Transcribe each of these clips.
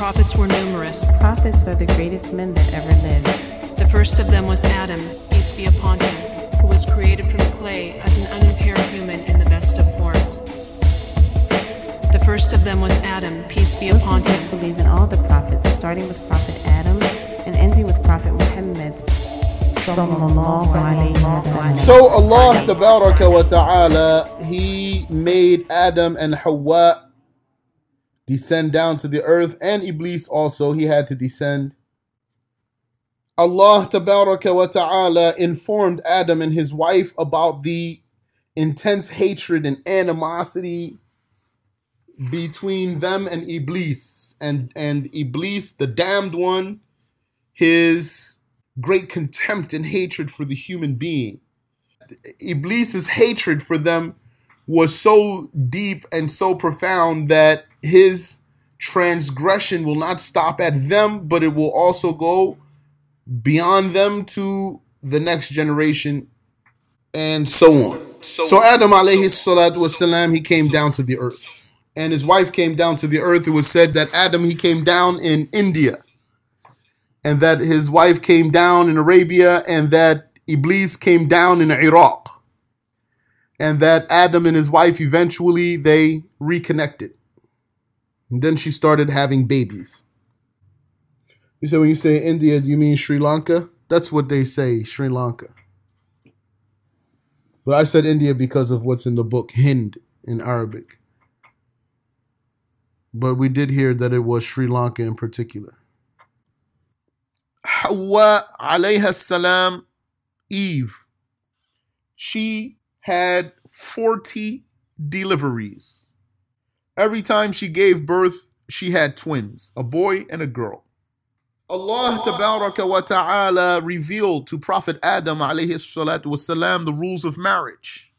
prophets were numerous. Prophets are the greatest men that ever lived. The first of them was Adam, peace be upon him, who was created from clay as an unimpaired human in the best of forms. The first of them was Adam, peace be upon him. Believe in all the prophets, starting with Prophet Adam and ending with Prophet Muhammad. sallallahu alayhi wa sallam. So Allah tabaraka wa ta'ala, He made Adam and Hawa descend down to the earth, and Iblis also, he had to descend. Allah wa ta'ala informed Adam and his wife about the intense hatred and animosity between them and Iblis. And, and Iblis, the damned one, his great contempt and hatred for the human being. Iblis's hatred for them was so deep and so profound that his transgression will not stop at them, but it will also go beyond them to the next generation and so on. So, Adam alayhi salatu wasalam, he came down to the earth. And his wife came down to the earth. It was said that Adam, he came down in India. And that his wife came down in Arabia. And that Iblis came down in Iraq. And that Adam and his wife eventually, they reconnected. And then she started having babies. You say when you say India, do you mean Sri Lanka? That's what they say, Sri Lanka. But I said India because of what's in the book Hind in Arabic. But we did hear that it was Sri Lanka in particular. Hawa alayha salam, Eve, she had 40 deliveries. Every time she gave birth, she had twins, a boy and a girl. Allah wa ta'ala revealed to Prophet Adam alayhi the rules of marriage,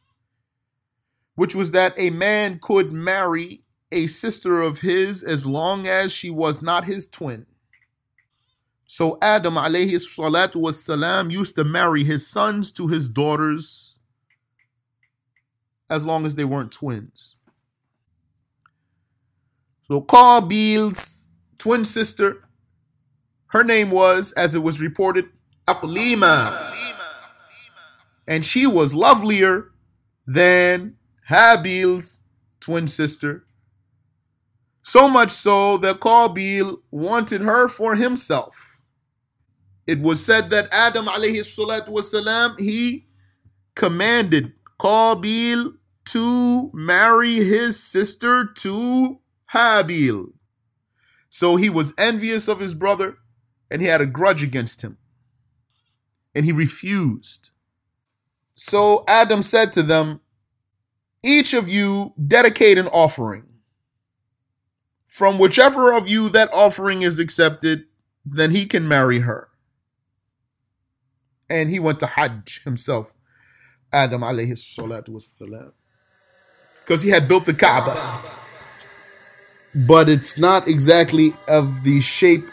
which was that a man could marry a sister of his as long as she was not his twin. So Adam alayhi used to marry his sons to his daughters as long as they weren't twins. So twin sister, her name was, as it was reported, Aqlima. And she was lovelier than Habil's twin sister. So much so that Qabil wanted her for himself. It was said that Adam alayhi salatu wasalam, he commanded Qabil to marry his sister to Habil. So he was envious of his brother and he had a grudge against him. And he refused. So Adam said to them, Each of you dedicate an offering. From whichever of you that offering is accepted, then he can marry her. And he went to Hajj himself, Adam alayhi salatu wassalam. Because he had built the Kaaba but it's not exactly of the shape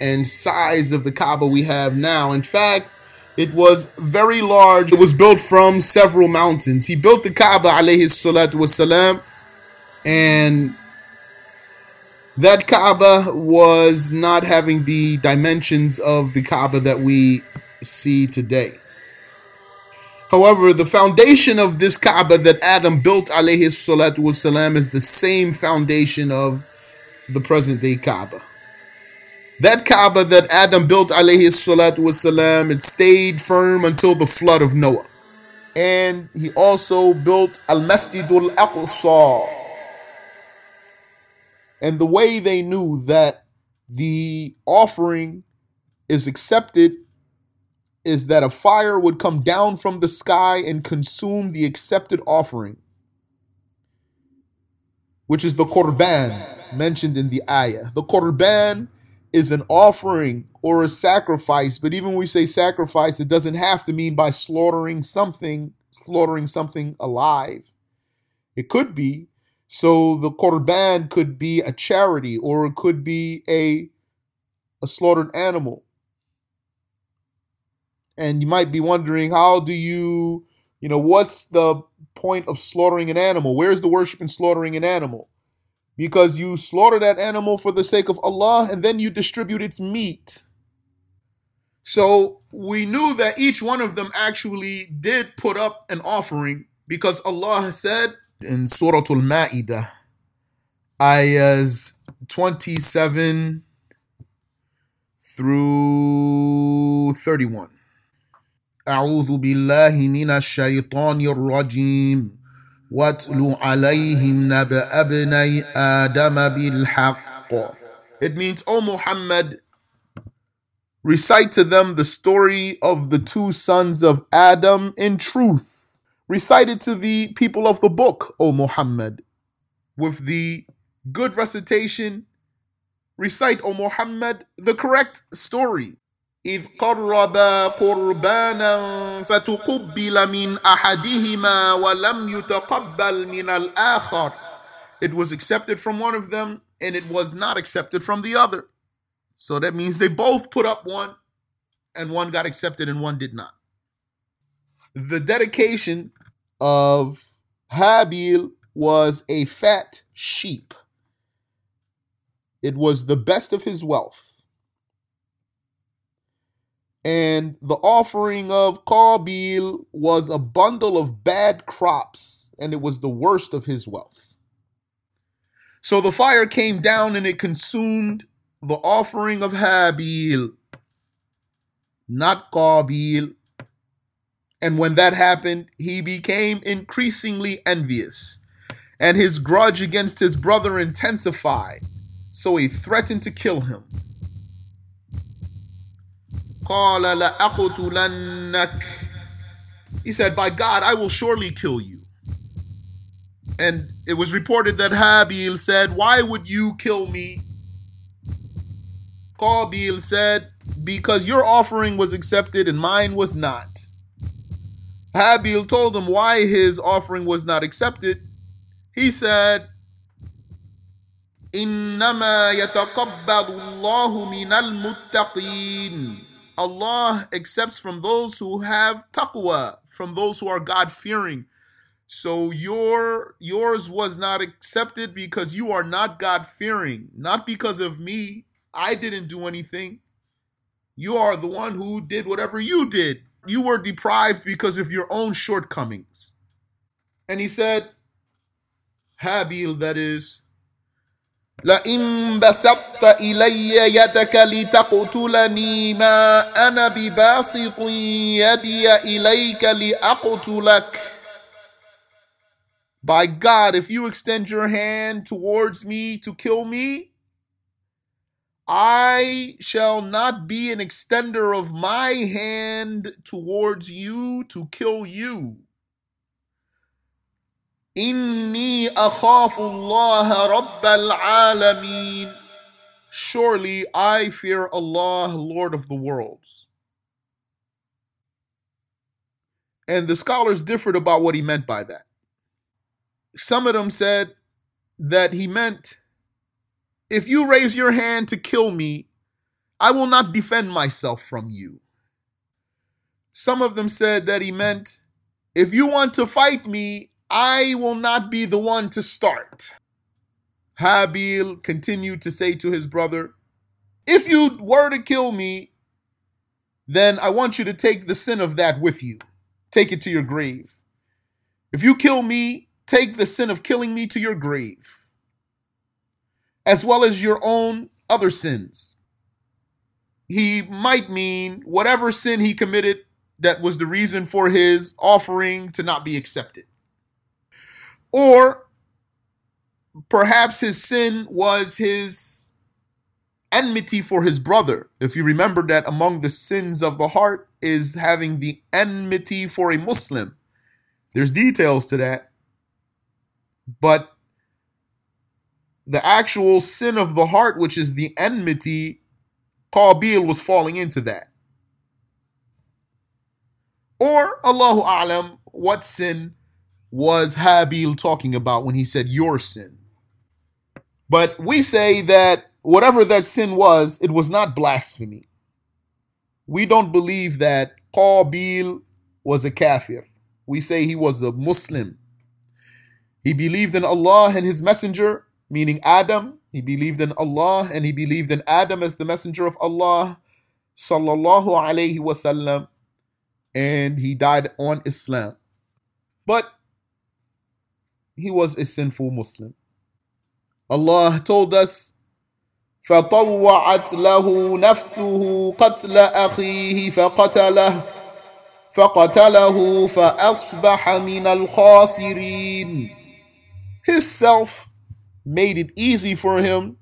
and size of the Kaaba we have now. In fact, it was very large. It was built from several mountains. He built the Kaaba alayhi salatu wasalam and that Kaaba was not having the dimensions of the Kaaba that we see today. However, the foundation of this Kaaba that Adam built alayhi salatu wasalam is the same foundation of the present day Kaaba. That Kaaba that Adam built alayhi salatu wasalam, it stayed firm until the flood of Noah. And he also built Al-Masjidul Aqsa. And the way they knew that the offering is accepted is that a fire would come down from the sky and consume the accepted offering, which is the korban mentioned in the ayah. The korban is an offering or a sacrifice, but even when we say sacrifice, it doesn't have to mean by slaughtering something, slaughtering something alive. It could be. So the korban could be a charity or it could be a a slaughtered animal. And you might be wondering, how do you, you know, what's the point of slaughtering an animal? Where's the worship in slaughtering an animal? because you slaughter that animal for the sake of Allah and then you distribute its meat. So we knew that each one of them actually did put up an offering because Allah said in Surah Al Ma'idah, ayahs 27 through 31. أعوذ بالله من الشيطان الرجيم واتل عليهم نبأ ابني آدم بالحق It means, O Muhammad, recite to them the story of the two sons of Adam in truth. Recite it to the people of the book, O Muhammad, with the good recitation. Recite, O Muhammad, the correct story. إذ قربا قربانا فتقبل من أحدهما ولم يتقبل من الآخر It was accepted from one of them and it was not accepted from the other. So that means they both put up one and one got accepted and one did not. The dedication of Habil was a fat sheep. It was the best of his wealth and the offering of Qabil was a bundle of bad crops, and it was the worst of his wealth. So the fire came down and it consumed the offering of Habil, not Qabil. And when that happened, he became increasingly envious, and his grudge against his brother intensified. So he threatened to kill him. قال لأقتلنك He said, By God, I will surely kill you. And it was reported that Habil said, Why would you kill me? Qabil said, Because your offering was accepted and mine was not. Habil told him why his offering was not accepted. He said, إنما يتقبل الله من المتقين Allah accepts from those who have taqwa, from those who are God fearing. So your yours was not accepted because you are not God fearing, not because of me. I didn't do anything. You are the one who did whatever you did. You were deprived because of your own shortcomings. And he said, Habil, that is, لئن بسطت إلي يدك لتقتلني ما أنا بباسط يدي إليك لأقتلك By God, if you extend your hand towards me to kill me, I shall not be an extender of my hand towards you to kill you. Inni akhafu Rabbal Alameen. Surely I fear Allah, Lord of the worlds. And the scholars differed about what he meant by that. Some of them said that he meant, if you raise your hand to kill me, I will not defend myself from you. Some of them said that he meant, if you want to fight me, I will not be the one to start. Habil continued to say to his brother, If you were to kill me, then I want you to take the sin of that with you. Take it to your grave. If you kill me, take the sin of killing me to your grave, as well as your own other sins. He might mean whatever sin he committed that was the reason for his offering to not be accepted. Or perhaps his sin was his enmity for his brother. If you remember that among the sins of the heart is having the enmity for a Muslim. There's details to that. But the actual sin of the heart, which is the enmity, Qabil was falling into that. Or, Allahu Alam, what sin was Habil talking about when he said your sin? But we say that whatever that sin was, it was not blasphemy. We don't believe that Qabil was a kafir. We say he was a Muslim. He believed in Allah and His Messenger, meaning Adam. He believed in Allah and he believed in Adam as the messenger of Allah, sallallahu alaihi wasallam, and he died on Islam. But he was a sinful Muslim. Allah told us فطوعت له نفسه قتل أخيه فقتله فقتله فأصبح من الخاسرين His self made it easy for him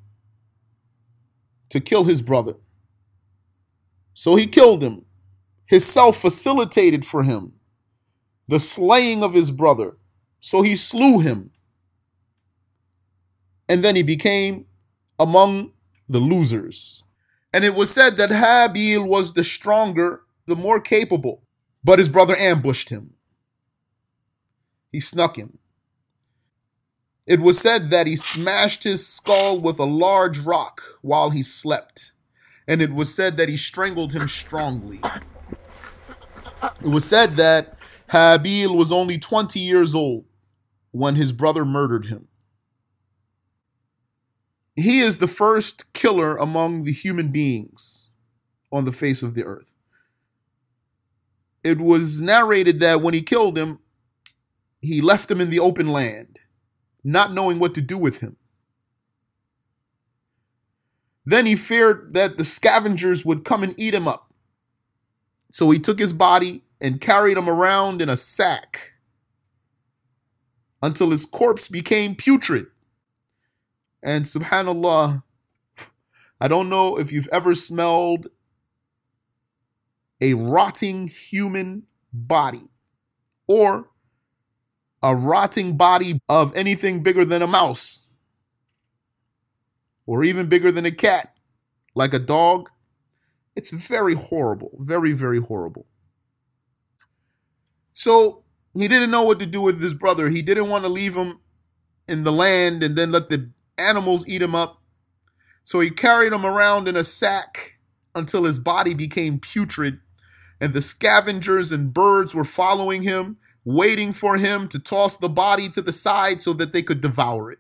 to kill his brother. So he killed him. His self facilitated for him the slaying of his brother. So he slew him. And then he became among the losers. And it was said that Habil was the stronger, the more capable, but his brother ambushed him. He snuck him. It was said that he smashed his skull with a large rock while he slept. And it was said that he strangled him strongly. It was said that Habil was only 20 years old when his brother murdered him. He is the first killer among the human beings on the face of the earth. It was narrated that when he killed him, he left him in the open land, not knowing what to do with him. Then he feared that the scavengers would come and eat him up. So he took his body and carried him around in a sack until his corpse became putrid. And subhanAllah, I don't know if you've ever smelled a rotting human body or a rotting body of anything bigger than a mouse or even bigger than a cat, like a dog. It's very horrible, very, very horrible. So he didn't know what to do with his brother. He didn't want to leave him in the land and then let the animals eat him up. So he carried him around in a sack until his body became putrid, and the scavengers and birds were following him, waiting for him to toss the body to the side so that they could devour it.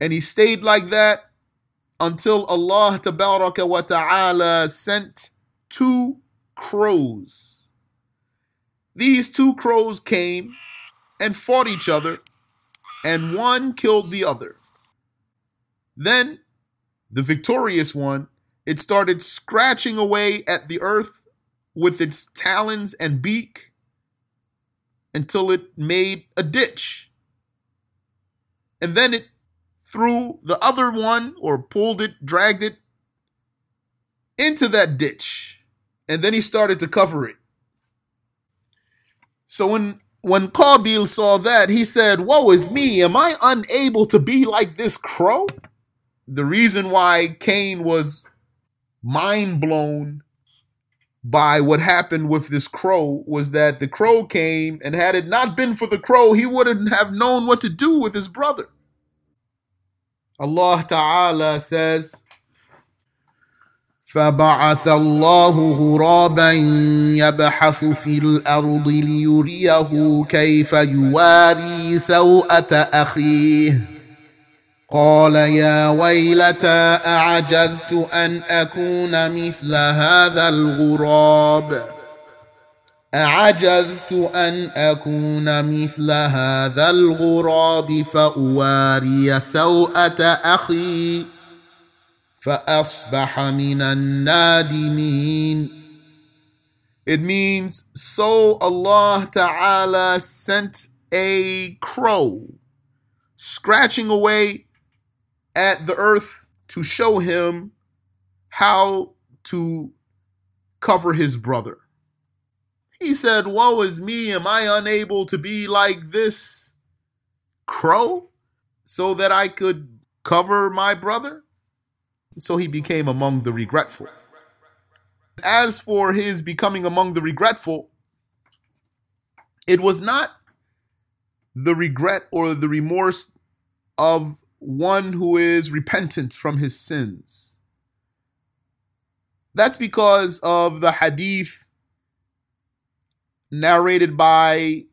And he stayed like that until Allah wa ta'ala sent two crows. These two crows came and fought each other and one killed the other. Then the victorious one, it started scratching away at the earth with its talons and beak until it made a ditch. And then it threw the other one or pulled it, dragged it into that ditch. And then he started to cover it. So when when Qabil saw that, he said, Woe is me, am I unable to be like this crow? The reason why Cain was mind blown by what happened with this crow was that the crow came, and had it not been for the crow, he wouldn't have known what to do with his brother. Allah Ta'ala says, فبعث الله غرابا يبحث في الأرض ليريه كيف يواري سوءة أخيه. قال يا ويلتى أعجزت أن أكون مثل هذا الغراب؟ أعجزت أن أكون مثل هذا الغراب فأواري سوءة أخي. فأصبح من النادمين It means, so Allah Ta'ala sent a crow scratching away at the earth to show him how to cover his brother. He said, Woe is me, am I unable to be like this crow so that I could cover my brother? So he became among the regretful. As for his becoming among the regretful, it was not the regret or the remorse of one who is repentant from his sins. That's because of the hadith narrated by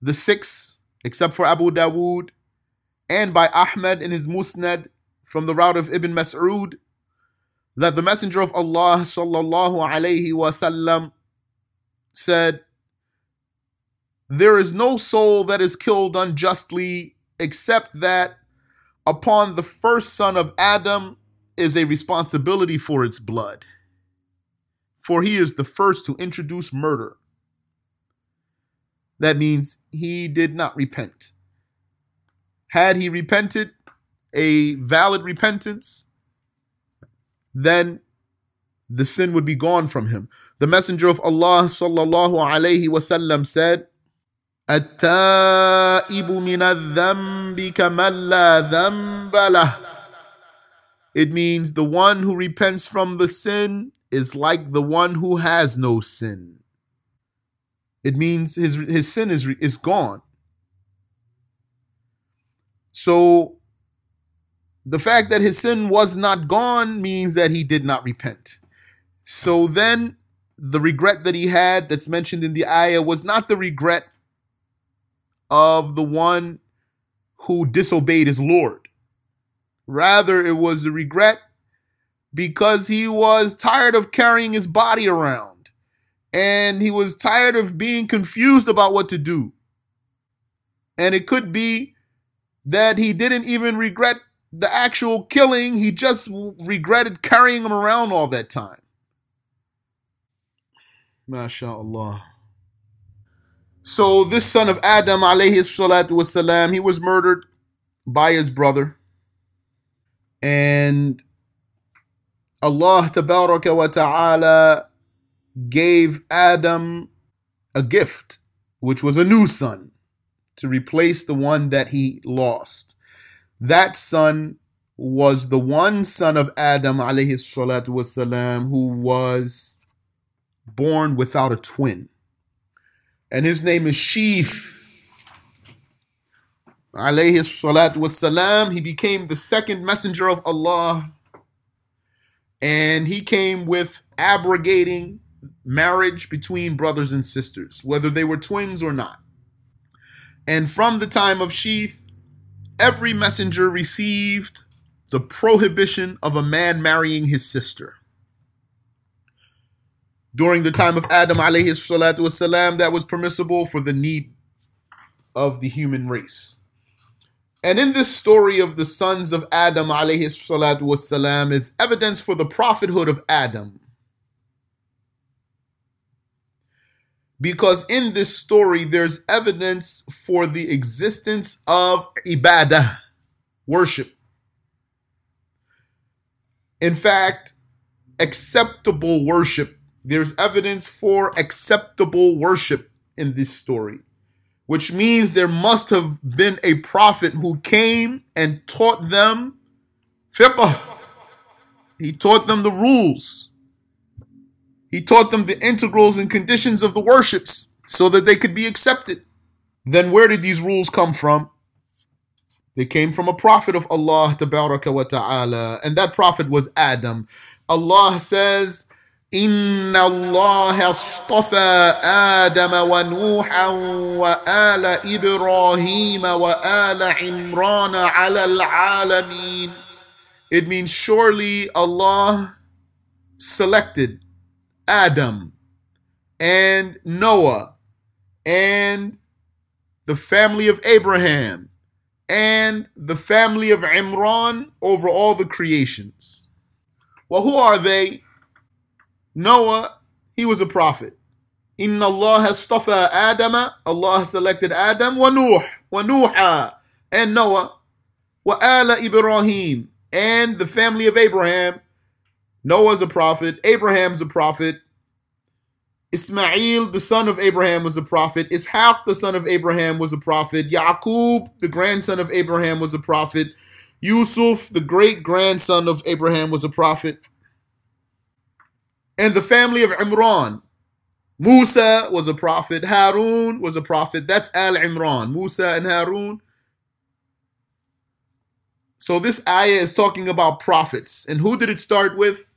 the six, except for Abu Dawood, and by Ahmad in his Musnad from the route of Ibn Mas'ud that the Messenger of Allah sallallahu alaihi wasallam said, There is no soul that is killed unjustly except that upon the first son of Adam is a responsibility for its blood. For he is the first to introduce murder. That means he did not repent. Had he repented, a valid repentance, then the sin would be gone from him. The Messenger of Allah sallallahu alaihi wasallam said, التائب من الذنب كمن لا ذنب له. It means the one who repents from the sin is like the one who has no sin. It means his his sin is is gone. So the fact that his sin was not gone means that he did not repent. So then the regret that he had that's mentioned in the ayah was not the regret of the one who disobeyed his Lord. Rather, it was a regret because he was tired of carrying his body around and he was tired of being confused about what to do. And it could be that he didn't even regret the actual killing, he just regretted carrying him around all that time. MashaAllah. So this son of Adam alayhi salatu wasalam, he was murdered by his brother. And Allah wa ta'ala gave Adam a gift, which was a new son, to replace the one that he lost. That son was the one son of Adam alayhi salatu wasalam who was born without a twin and his name is Sheeth. Alayhi salatu wasalam. He became the second messenger of Allah. And he came with abrogating marriage between brothers and sisters, whether they were twins or not. And from the time of Sheeth, every messenger received the prohibition of a man marrying his sister during the time of Adam alayhi salatu that was permissible for the need of the human race. And in this story of the sons of Adam alayhi salatu is evidence for the prophethood of Adam. Because in this story, there's evidence for the existence of ibadah, worship. In fact, acceptable worship there's evidence for acceptable worship in this story, which means there must have been a prophet who came and taught them fiqh. He taught them the rules. He taught them the integrals and conditions of the worships so that they could be accepted. Then where did these rules come from? They came from a prophet of Allah wa ta'ala, and that prophet was Adam. Allah says, إن الله اصطفى آدم ونوحا وآل إبراهيم وآل عمران على العالمين. It means surely Allah selected Adam and Noah and the family of Abraham and the family of Imran over all the creations. Well, who are they? Noah, he was a prophet. Inna Allah has stafa Adama, Allah selected Adam, wa Nuh, wa Nuha, and Noah, wa ala Ibrahim, and the family of Abraham. Noah's a prophet, Abraham's a prophet, Ismail, the son of Abraham, was a prophet. Ishaq, the son of Abraham, was a prophet. Yaqub, the grandson of Abraham, was a prophet. Yusuf, the great grandson of Abraham, was a prophet and the family of Imran. Musa was a prophet. Harun was a prophet. That's Al Imran. Musa and Harun. So this ayah is talking about prophets. And who did it start with?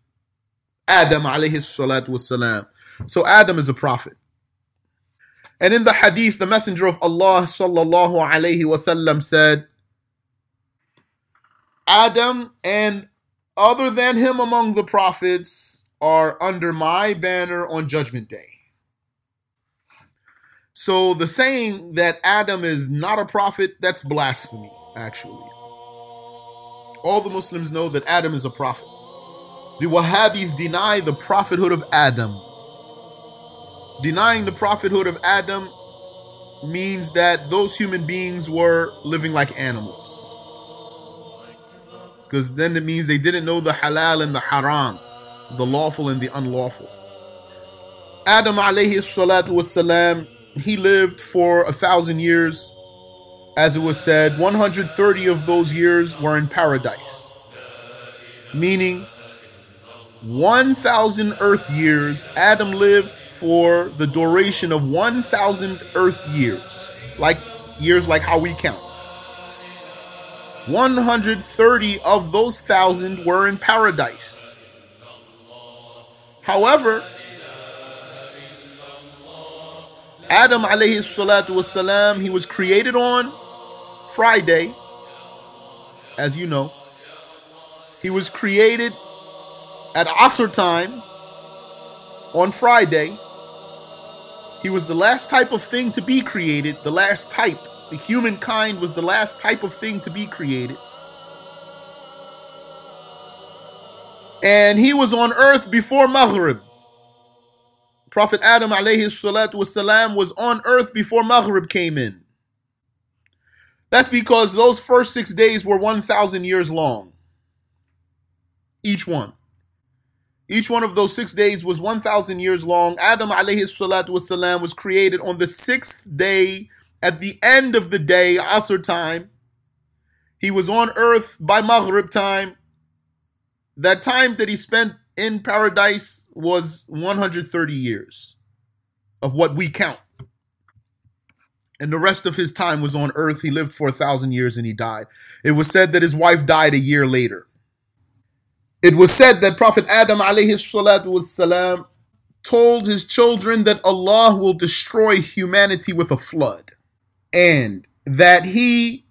Adam alayhi salatu wasalam. So Adam is a prophet. And in the hadith, the Messenger of Allah sallallahu alayhi wasallam said, Adam and other than him among the prophets are under my banner on Judgment Day. So the saying that Adam is not a prophet, that's blasphemy, actually. All the Muslims know that Adam is a prophet. The Wahhabis deny the prophethood of Adam. Denying the prophethood of Adam means that those human beings were living like animals. Because then it means they didn't know the halal and the haram, the lawful and the unlawful. Adam alayhi salatu wasalam, he lived for a thousand years. As it was said, 130 of those years were in paradise. Meaning, 1,000 earth years, Adam lived for the duration of 1,000 earth years. Like years like how we count. 130 of those thousand were in paradise. However, Adam alayhi salatu wasalam, he was created on Friday, as you know. He was created at Asr time on Friday. He was the last type of thing to be created, the last type. The humankind was the last type of thing to be created. And he was on earth before Maghrib. Prophet Adam alayhi was on earth before Maghrib came in. That's because those first six days were 1,000 years long. Each one. Each one of those six days was 1,000 years long. Adam alayhi salatu wasalam was created on the sixth day at the end of the day, Asr time. He was on earth by Maghrib time. That time that he spent in paradise was 130 years of what we count. And the rest of his time was on earth. He lived for a thousand years and he died. It was said that his wife died a year later. It was said that Prophet Adam wasalam told his children that Allah will destroy humanity with a flood and that he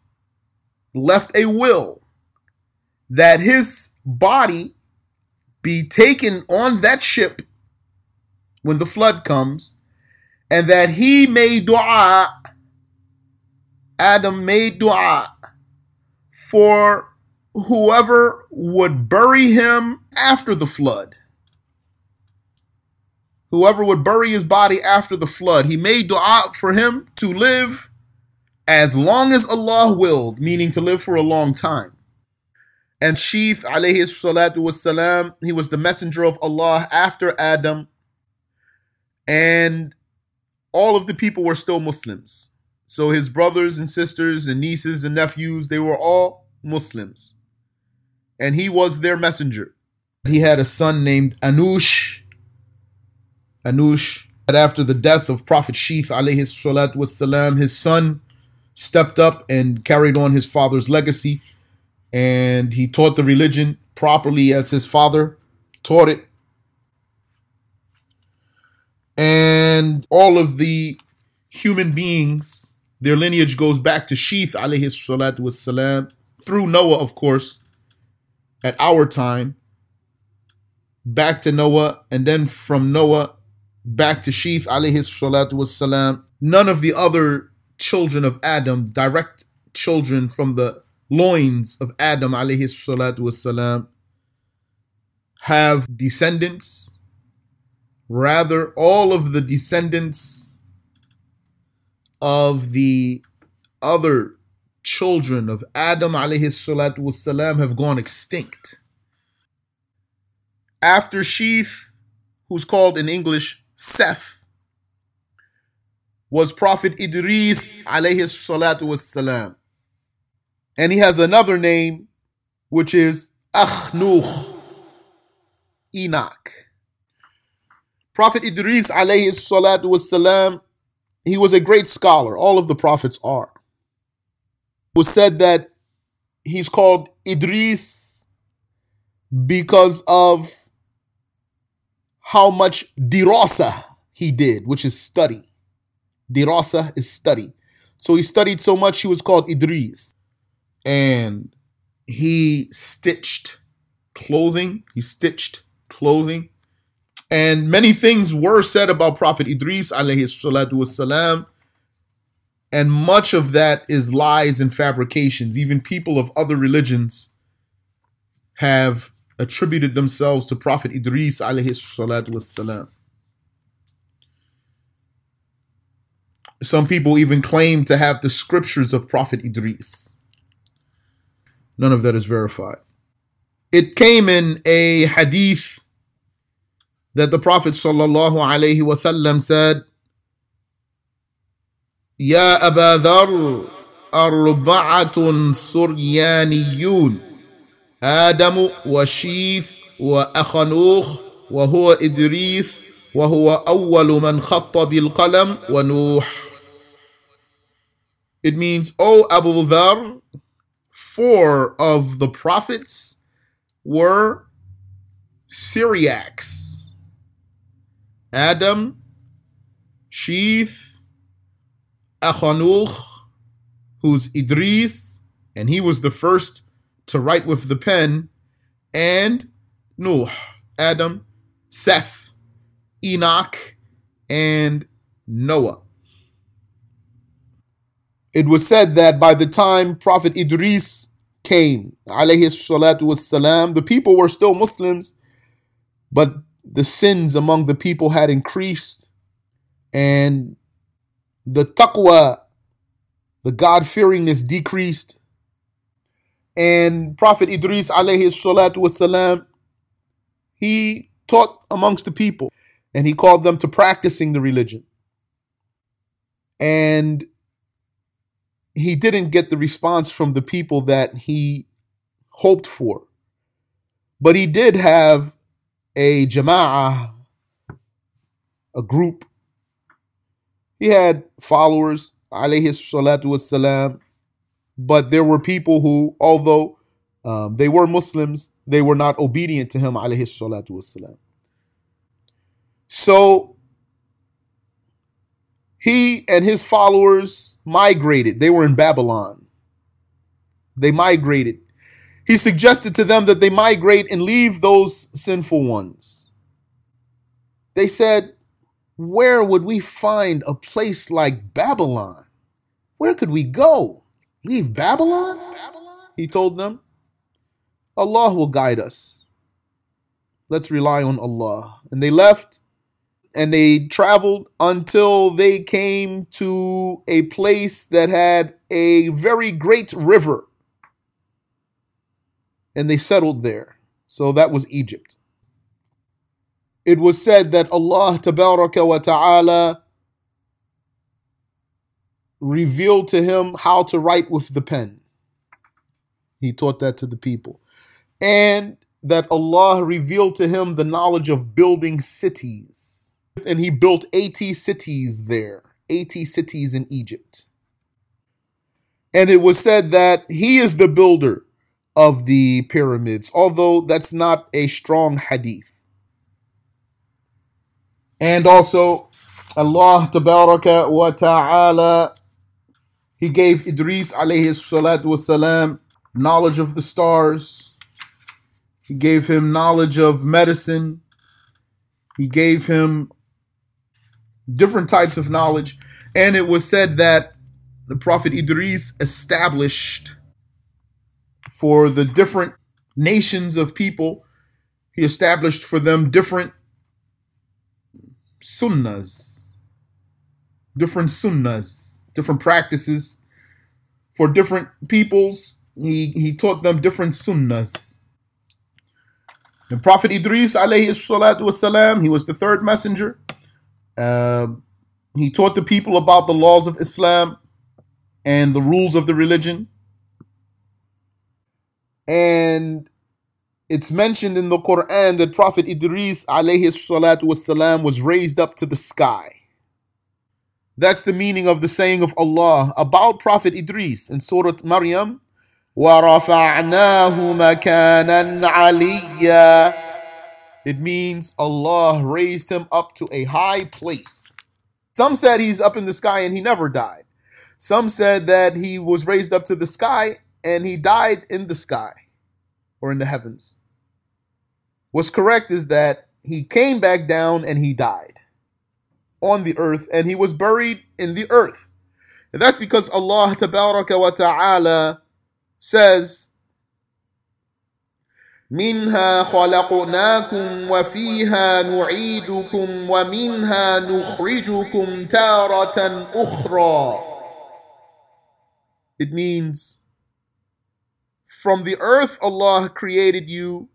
left a will that his body be taken on that ship when the flood comes, and that he made dua, Adam made dua for whoever would bury him after the flood. Whoever would bury his body after the flood, he made dua for him to live as long as Allah willed, meaning to live for a long time. And Sheeth alayhi salatu wasalam, he was the messenger of Allah after Adam. And all of the people were still Muslims. So his brothers and sisters and nieces and nephews, they were all Muslims. And he was their messenger. He had a son named Anush. Anush. And after the death of Prophet Sheeth alayhi salatu wasalam, his son stepped up and carried on his father's legacy and he taught the religion properly as his father taught it. And all of the human beings, their lineage goes back to Sheeth alayhi salatu wassalam, through Noah, of course, at our time, back to Noah, and then from Noah back to Sheeth alayhi salatu wassalam. None of the other children of Adam, direct children from the loins of Adam alayhi salatu wasalam have descendants. Rather, all of the descendants of the other children of Adam alayhi salatu have gone extinct. After Sheeth, who's called in English Seth, was Prophet Idris alayhi salatu. And he has another name, which is Akhnuch, Enoch. Prophet Idris alayhi salatu he was a great scholar. All of the prophets are. Was said that he's called Idris because of how much dirasa he did, which is study. Dirasa is study. So he studied so much he was called Idris and he stitched clothing. He stitched clothing. And many things were said about Prophet Idris alayhi salatu wasalam. And much of that is lies and fabrications. Even people of other religions have attributed themselves to Prophet Idris alayhi salatu wasalam. Some people even claim to have the scriptures of Prophet Idris. None of that is verified. It came in a hadith that the Prophet sallallahu alaihi wasallam said, "Ya Aba Dhar, arba'atun suryaniyun, Adam wa Shith wa Akhanuch wa huwa Idris wa huwa awwal man khatta bil qalam wa Nuh." It means, "O Abu Dhar, four of the prophets were Syriacs." Adam, Sheeth, Achanuch, who's Idris, and he was the first to write with the pen, and Nuh, Adam, Seth, Enoch, and Noah. It was said that by the time Prophet Idris came, alayhi salatu wassalam, the people were still Muslims, but the sins among the people had increased and the taqwa, the God fearingness decreased. And Prophet Idris alayhi salatu wasalam, he taught amongst the people and he called them to practicing the religion. And he didn't get the response from the people that he hoped for. But he did have a jama'ah, a group. He had followers, alayhi salatu wassalam, but there were people who, although um, they were Muslims, they were not obedient to him, alayhi salatu wassalam. So he and his followers migrated. They were in Babylon. They migrated he suggested to them that they migrate and leave those sinful ones. They said, Where would we find a place like Babylon? Where could we go? Leave Babylon? He told them. Allah will guide us. Let's rely on Allah. And they left and they traveled until they came to a place that had a very great river and they settled there. So that was Egypt. It was said that Allah tabaraka wa ta'ala revealed to him how to write with the pen. He taught that to the people. And that Allah revealed to him the knowledge of building cities. And he built 80 cities there, 80 cities in Egypt. And it was said that he is the builder of the pyramids, although that's not a strong hadith. And also, Allah wa ta'ala, He gave Idris alayhi salatu wasalam knowledge of the stars. He gave him knowledge of medicine. He gave him different types of knowledge. And it was said that the Prophet Idris established for the different nations of people. He established for them different sunnahs, different sunnas, different practices for different peoples. He, he taught them different sunnas. The Prophet Idris, alayhi salatu wasalam, he was the third messenger. Uh, he taught the people about the laws of Islam and the rules of the religion. And it's mentioned in the Quran that Prophet Idris alayhi salatu wasalam was raised up to the sky. That's the meaning of the saying of Allah about Prophet Idris in Surah Maryam. وَرَفَعْنَاهُ مَكَانًا عَلِيًّا It means Allah raised him up to a high place. Some said he's up in the sky and he never died. Some said that he was raised up to the sky and he died in the sky or in the heavens. What's correct is that he came back down and he died on the earth and he was buried in the earth. And that's because Allah wa ta'ala says منها خلقناكم وفيها نعيدكم ومنها نخرجكم تارة أخرى It means from the earth Allah created you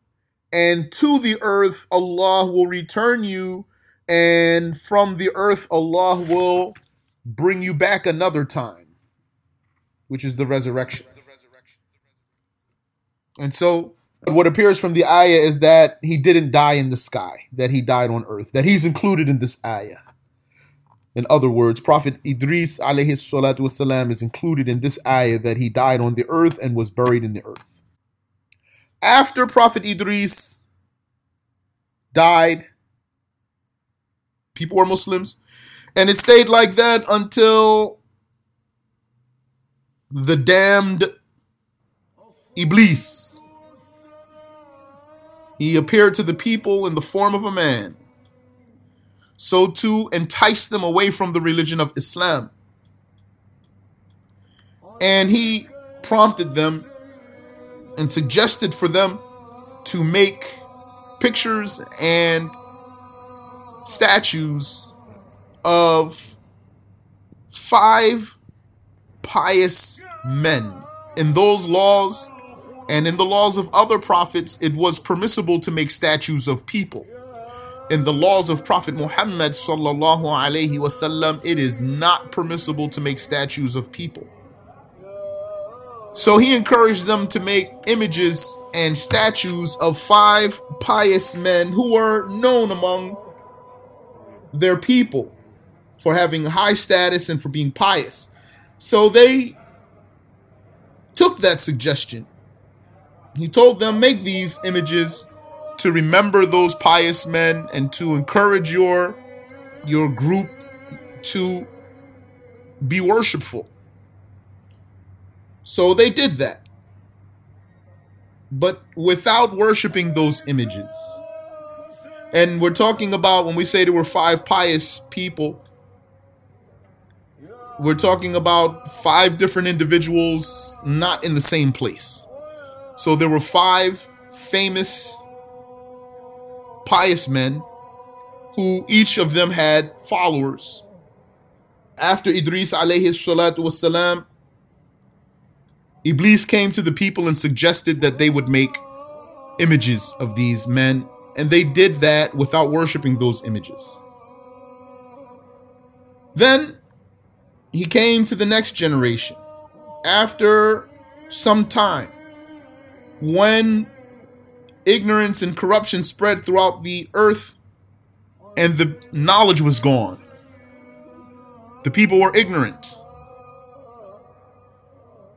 and to the earth Allah will return you and from the earth Allah will bring you back another time which is the resurrection. And so what appears from the ayah is that he didn't die in the sky, that he died on earth, that he's included in this ayah. In other words, Prophet Idris alayhi is included in this ayah that he died on the earth and was buried in the earth. After Prophet Idris died, people were Muslims, and it stayed like that until the damned Iblis he appeared to the people in the form of a man, so to entice them away from the religion of Islam. And he prompted them and suggested for them to make pictures and statues of five pious men. In those laws, and in the laws of other prophets, it was permissible to make statues of people. In the laws of Prophet Muhammad sallallahu alaihi wasallam, it is not permissible to make statues of people. So he encouraged them to make images and statues of five pious men who were known among their people for having high status and for being pious. So they took that suggestion he told them, Make these images to remember those pious men and to encourage your your group to be worshipful. So they did that. But without worshiping those images. And we're talking about when we say there were five pious people, we're talking about five different individuals not in the same place. So there were five famous pious men who each of them had followers. After Idris alayhi salatu wasalam, Iblis came to the people and suggested that they would make images of these men, and they did that without worshiping those images. Then he came to the next generation. After some time, when ignorance and corruption spread throughout the earth and the knowledge was gone. The people were ignorant.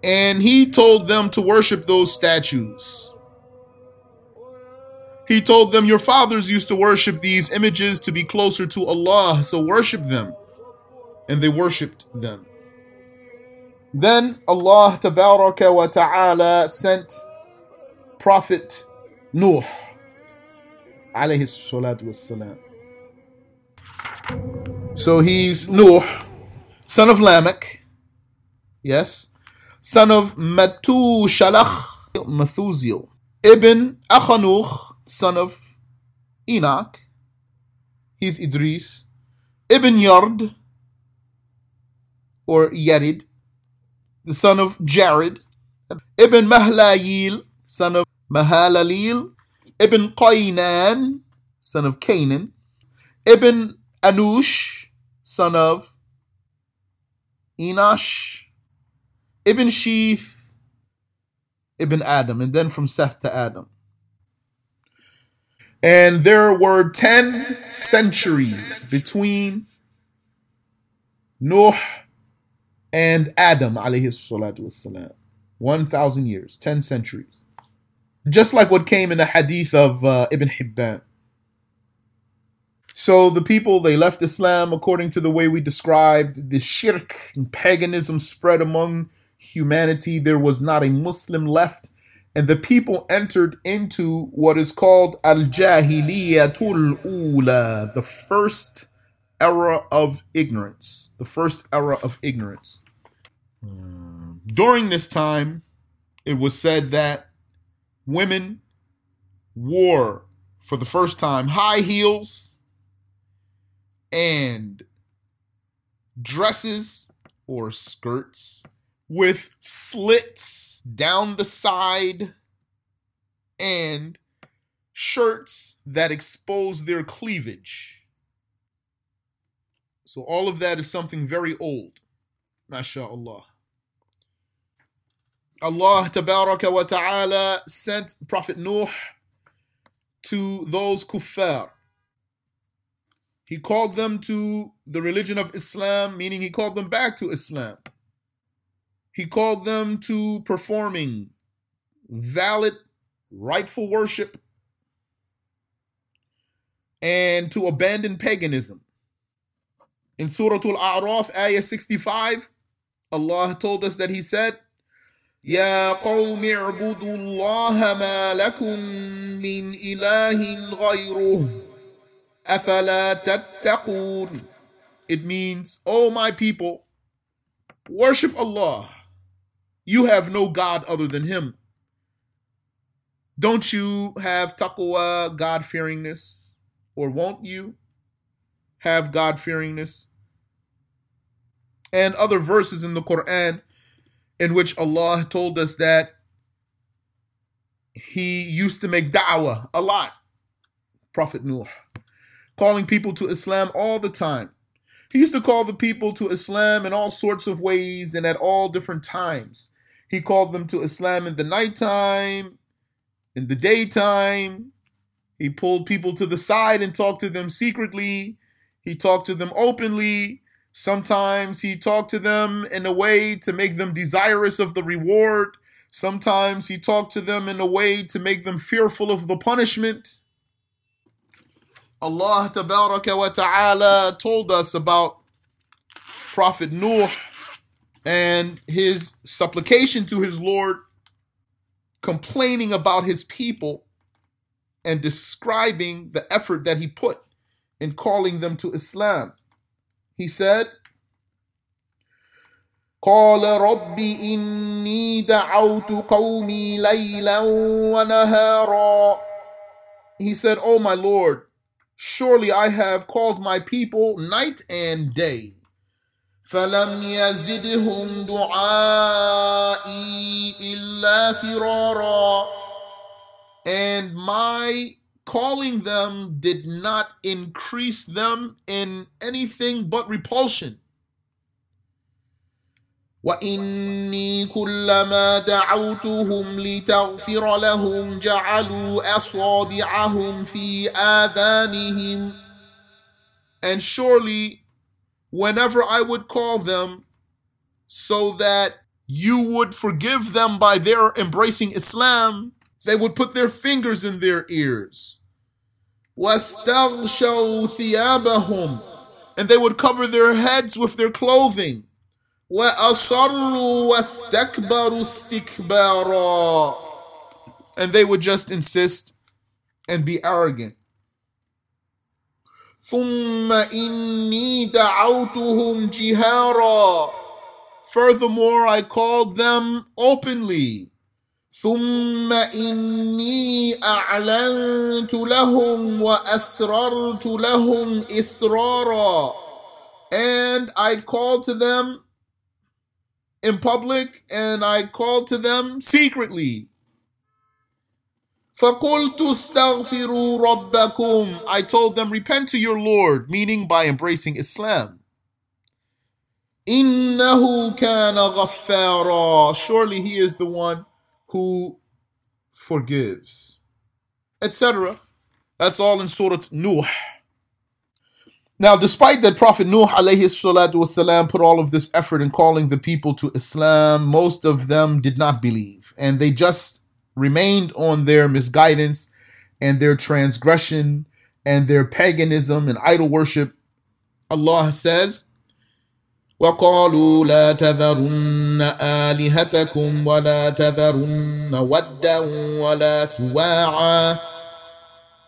And he told them to worship those statues. He told them, Your fathers used to worship these images to be closer to Allah, so worship them. And they worshipped them. Then Allah wa ta'ala sent Prophet Nuh. So he's Nuh, son of Lamech, yes, son of Matushalach, Methusiel, Ibn Achanuch, son of Enoch, he's Idris, Ibn Yard, or Yarid, the son of Jared, Ibn Mahlayil, son of Mahalaleel, Ibn Qaynan, son of Canaan, Ibn Anush, son of Enosh, Ibn Sheeth, Ibn Adam, and then from Seth to Adam. And there were 10 centuries between Nuh and Adam, alayhi salatu wasalam. 1,000 years, 10 centuries just like what came in the hadith of uh, Ibn Hibban. So the people they left Islam according to the way we described. The shirk and paganism spread among humanity. There was not a Muslim left, and the people entered into what is called Al Jahiliyatul Ula, the first era of ignorance. The first era of ignorance. During this time, it was said that women wore for the first time high heels and dresses or skirts with slits down the side and shirts that expose their cleavage. So all of that is something very old. MashaAllah. Allah wa ta'ala sent Prophet Nuh to those kuffar. He called them to the religion of Islam, meaning he called them back to Islam. He called them to performing valid, rightful worship and to abandon paganism. In Surah Al-A'raf, ayah 65, Allah told us that He said, يا قوم اعبدوا الله ما لكم من إله غيره أفلا تتقون It means, oh my people, worship Allah. You have no God other than Him. Don't you have taqwa, God fearingness? Or won't you have God fearingness? And other verses in the Quran in which Allah told us that He used to make da'wah a lot. Prophet Nuh, calling people to Islam all the time. He used to call the people to Islam in all sorts of ways and at all different times. He called them to Islam in the nighttime, in the daytime. He pulled people to the side and talked to them secretly. He talked to them openly. Sometimes he talked to them in a way to make them desirous of the reward. Sometimes he talked to them in a way to make them fearful of the punishment. Allah wa ta'ala told us about Prophet Nuh and his supplication to his Lord, complaining about his people and describing the effort that he put in calling them to Islam. He said, قال رب إني دعوت قومي ليلا ونهارا He said, Oh my Lord, surely I have called my people night and day. فلم يزدهم دعائي إلا فرارا And my calling them did not increase them in anything but repulsion. وإني كلما دعوتهم لتغفر لهم جعلوا أصابعهم في آذانهم And surely whenever I would call them so that you would forgive them by their embracing Islam. They would put their fingers in their ears. And they would cover their heads with their clothing. And they would just insist and be arrogant. ثُمَّ إِنِّي دَعَوْتُهُمْ جِهَارًا Furthermore, I called them openly. ثم إني أعلنت لهم وأسررت لهم إسرارا And I called to them in public and I called to them secretly. فَقُلْتُ اسْتَغْفِرُوا رَبَّكُمْ I told them, repent to your Lord, meaning by embracing Islam. إِنَّهُ كَانَ غَفَّارًا Surely He is the one who forgives. Etc. That's all in Surah Nuh. Now, despite that Prophet Nuh alayhi salatu wasalam put all of this effort in calling the people to Islam, most of them did not believe. And they just remained on their misguidance and their transgression and their paganism and idol worship. Allah says, وقالوا لا تذرن آلهتكم ولا تذرن ودا ولا سواعا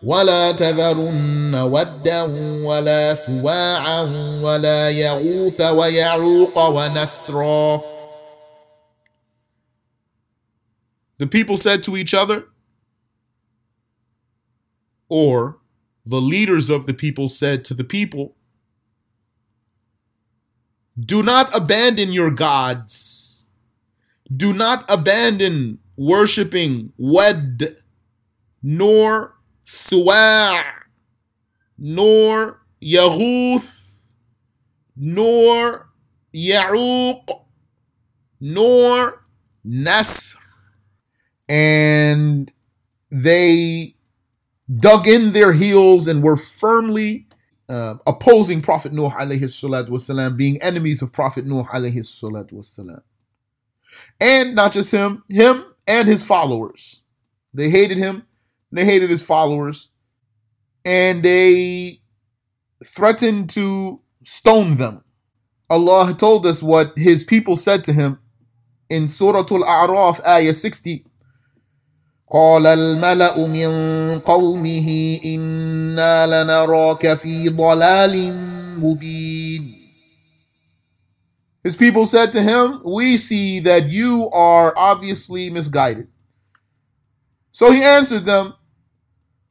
ولا تذرن ودا ولا سواعا ولا يغوث ويعوق ونسرا The people said to each other, or the leaders of the people said to the people, Do not abandon your gods. Do not abandon worshiping Wadd, nor Suwa', nor Yaghuth, nor Ya'uq, nor Nasr. And they dug in their heels and were firmly uh, opposing Prophet Nuh alayhi salatu wasalam, being enemies of Prophet Nuh alayhi salatu wasalam. And not just him, him and his followers. They hated him, they hated his followers, and they threatened to stone them. Allah told us what his people said to him in Surah Al-A'raf, ayah 60. قال الملأ من قومه إنا لنراك في ضلال مبين His people said to him, We see that you are obviously misguided. So he answered them,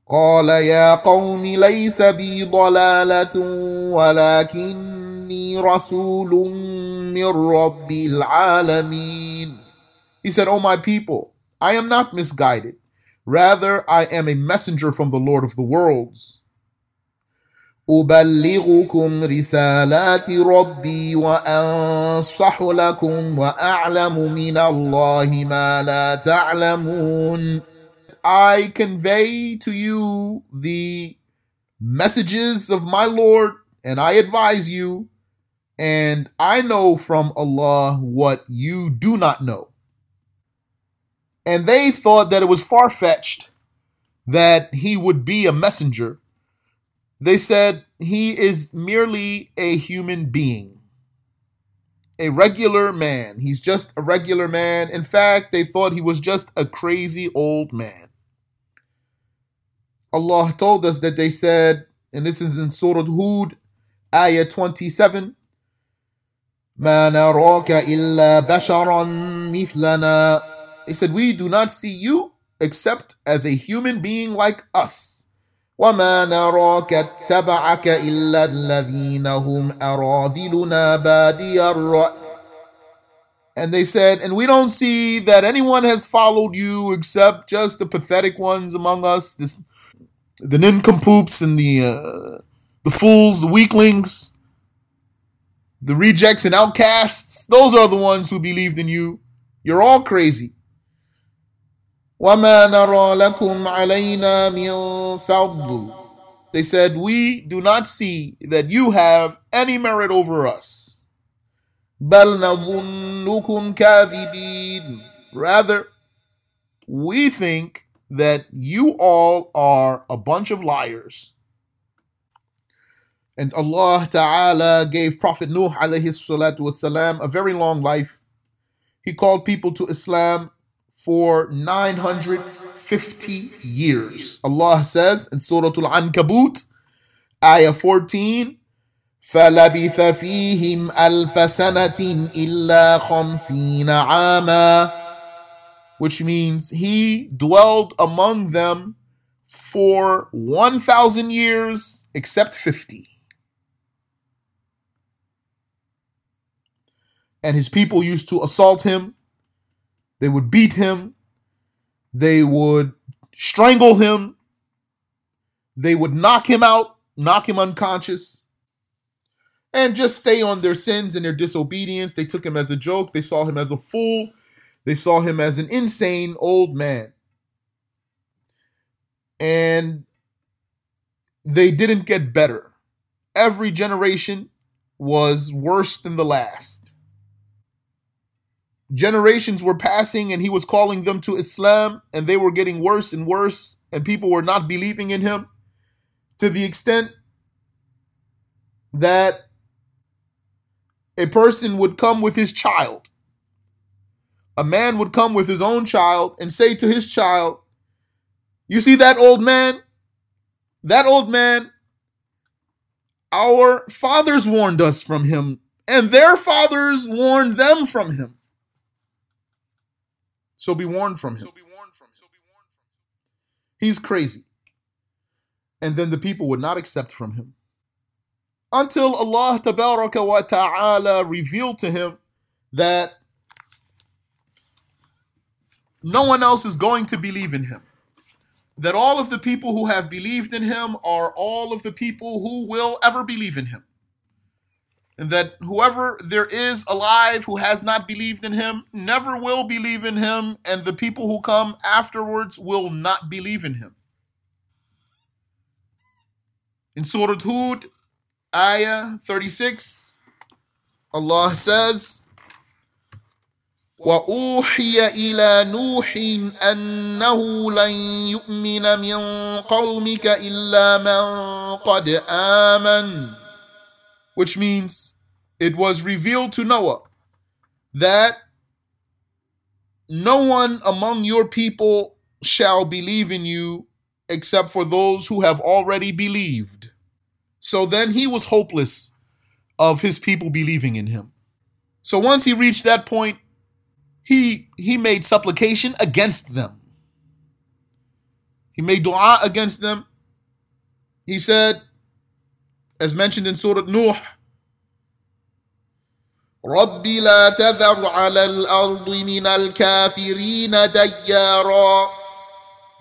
قال يا قوم ليس بي ضلالة ولكني رسول من رب العالمين He said, O my people, I am not misguided. Rather, I am a messenger from the Lord of the worlds. أبلغكم رسالات ربي وأنصح لكم وأعلم من الله ما لا تعلمون I convey to you the messages of my Lord and I advise you and I know from Allah what you do not know. And they thought that it was far fetched that he would be a messenger. They said he is merely a human being, a regular man. He's just a regular man. In fact, they thought he was just a crazy old man. Allah told us that they said, and this is in Surah Hud, ayah 27. ما نراك إلا بشرا مثلنا He said, We do not see you except as a human being like us. وما نراك اتبعك إلا الذين هم أراذلنا بادي الرأي And they said, and we don't see that anyone has followed you except just the pathetic ones among us, this, the nincompoops and the uh, the fools, the weaklings, the rejects and outcasts. Those are the ones who believed in you. You're all crazy. وَمَا نَرَى لَكُمْ عَلَيْنَا مِنْ فَضْلٍ They said, we do not see that you have any merit over us. بَلْ نَظُنُّكُمْ كَاذِبِينَ Rather, we think that you all are a bunch of liars. And Allah Ta'ala gave Prophet Nuh alayhi salatu wasalam a very long life. He called people to Islam for 950 years. Allah says in Surah Al-Ankabut, Ayah 14, فلبث فيهم ألف سنة إلا خمسين عاما which means he dwelled among them for 1,000 years except 50. And his people used to assault him they would beat him. They would strangle him. They would knock him out, knock him unconscious, and just stay on their sins and their disobedience. They took him as a joke. They saw him as a fool. They saw him as an insane old man. And they didn't get better. Every generation was worse than the last generations were passing and he was calling them to Islam and they were getting worse and worse and people were not believing in him to the extent that a person would come with his child. A man would come with his own child and say to his child, You see that old man? That old man, our fathers warned us from him, and their fathers warned them from him. So be warned from him. He's crazy. And then the people would not accept from him. Until Allah wa ta'ala revealed to him that no one else is going to believe in him. That all of the people who have believed in him are all of the people who will ever believe in him and that whoever there is alive who has not believed in him never will believe in him, and the people who come afterwards will not believe in him. In Surah Hud, Ayah 36, Allah says, وأوحي إلى نوح أنه لن يؤمن من قومك إلا من قد آمن which means it was revealed to Noah that no one among your people shall believe in you except for those who have already believed. So then he was hopeless of his people believing in him. So once he reached that point, he he made supplication against them. He made dua against them. He said, as mentioned in Surah Nuh, رب لا تذر على الأرض من الكافرين ديارا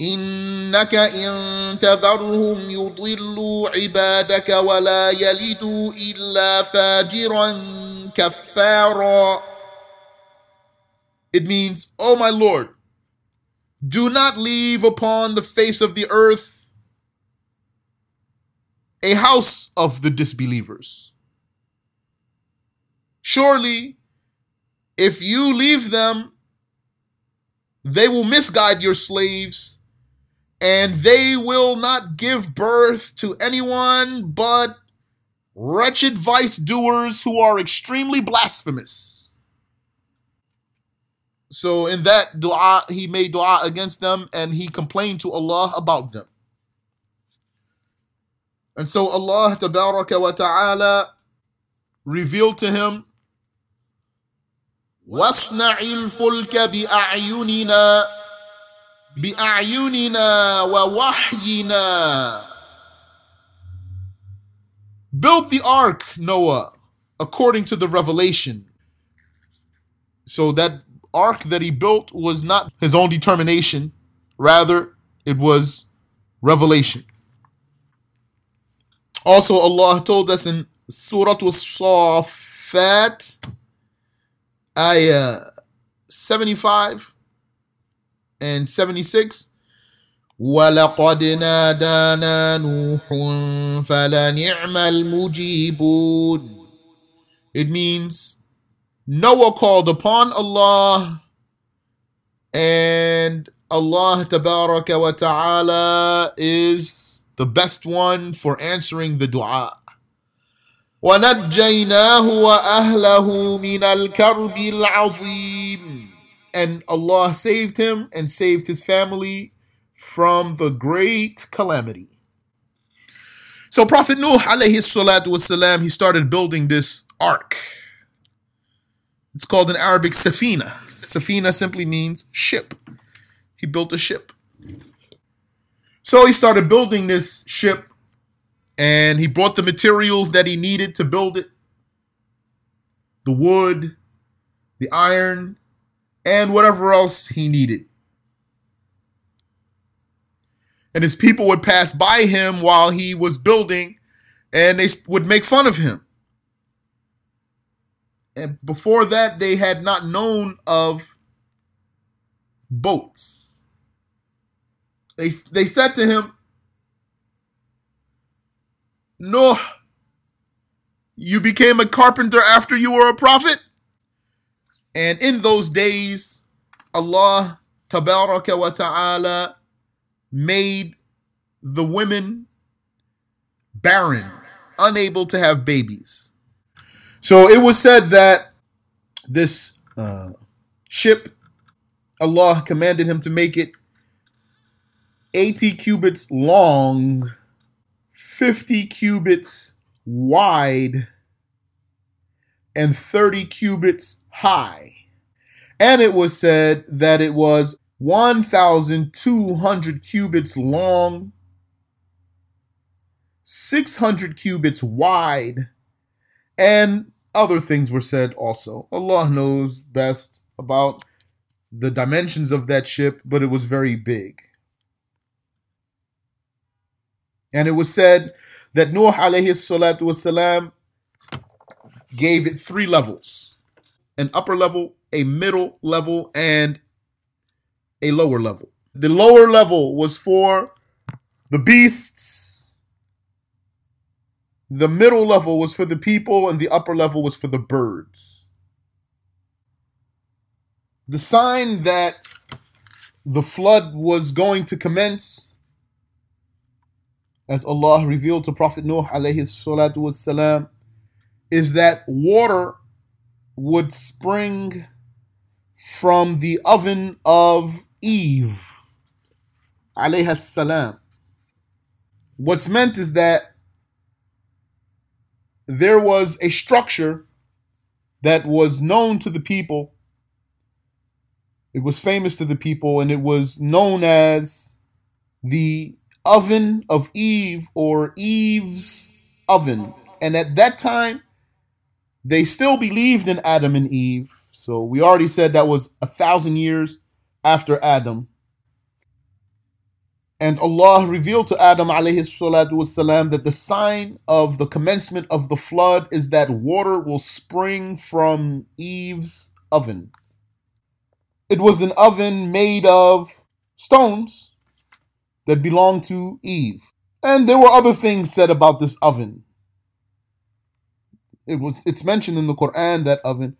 إنك إن تذرهم يضلوا عبادك ولا يلدوا إلا فاجرا كفارا It means, Oh my Lord, do not leave upon the face of the earth a house of the disbelievers. Surely, if you leave them, they will misguide your slaves, and they will not give birth to anyone but wretched vice doers who are extremely blasphemous. So, in that dua, he made dua against them and he complained to Allah about them. And so Allah wa ta'ala revealed to him واصنع الفلك بأعيننا بأعيننا ووحينا Build the ark, Noah, according to the revelation. So that ark that he built was not his own determination, rather, it was revelation. Also, Allah told us in Surah As-Saffat, ayah 75 and 76, ولقد نادانا نوح فلنعم المجيبون It means Noah called upon Allah and Allah tabaraka wa ta'ala is the best one for answering the dua. وَنَجَّيْنَاهُ وَأَهْلَهُ مِنَ الْكَرْبِ الْعَظِيمِ And Allah saved him and saved his family from the great calamity. So Prophet Nuh alayhi salatu wasalam, he started building this ark. It's called in Arabic safina. Safina simply means ship. He built a ship. So he started building this ship and he brought the materials that he needed to build it the wood, the iron, and whatever else he needed. And his people would pass by him while he was building and they would make fun of him. And before that, they had not known of boats. They, they said to him, Noah, you became a carpenter after you were a prophet? And in those days, Allah tabaraka wa ta'ala made the women barren, unable to have babies. So it was said that this uh, ship, Allah commanded him to make it 80 cubits long, 50 cubits wide, and 30 cubits high. And it was said that it was 1,200 cubits long, 600 cubits wide, and other things were said also. Allah knows best about the dimensions of that ship, but it was very big. And it was said that Nuh alayhi salatu wasalam gave it three levels an upper level, a middle level, and a lower level. The lower level was for the beasts, the middle level was for the people, and the upper level was for the birds. The sign that the flood was going to commence, as Allah revealed to Prophet Nuh alayhi salatu wasalam, is that water would spring from the oven of Eve alayha salam. What's meant is that there was a structure that was known to the people. It was famous to the people and it was known as the oven of Eve or Eve's oven. And at that time, they still believed in Adam and Eve. So we already said that was a thousand years after Adam. And Allah revealed to Adam alayhi that the sign of the commencement of the flood is that water will spring from Eve's oven. It was an oven made of stones that belonged to Eve. And there were other things said about this oven. It was it's mentioned in the Quran that oven.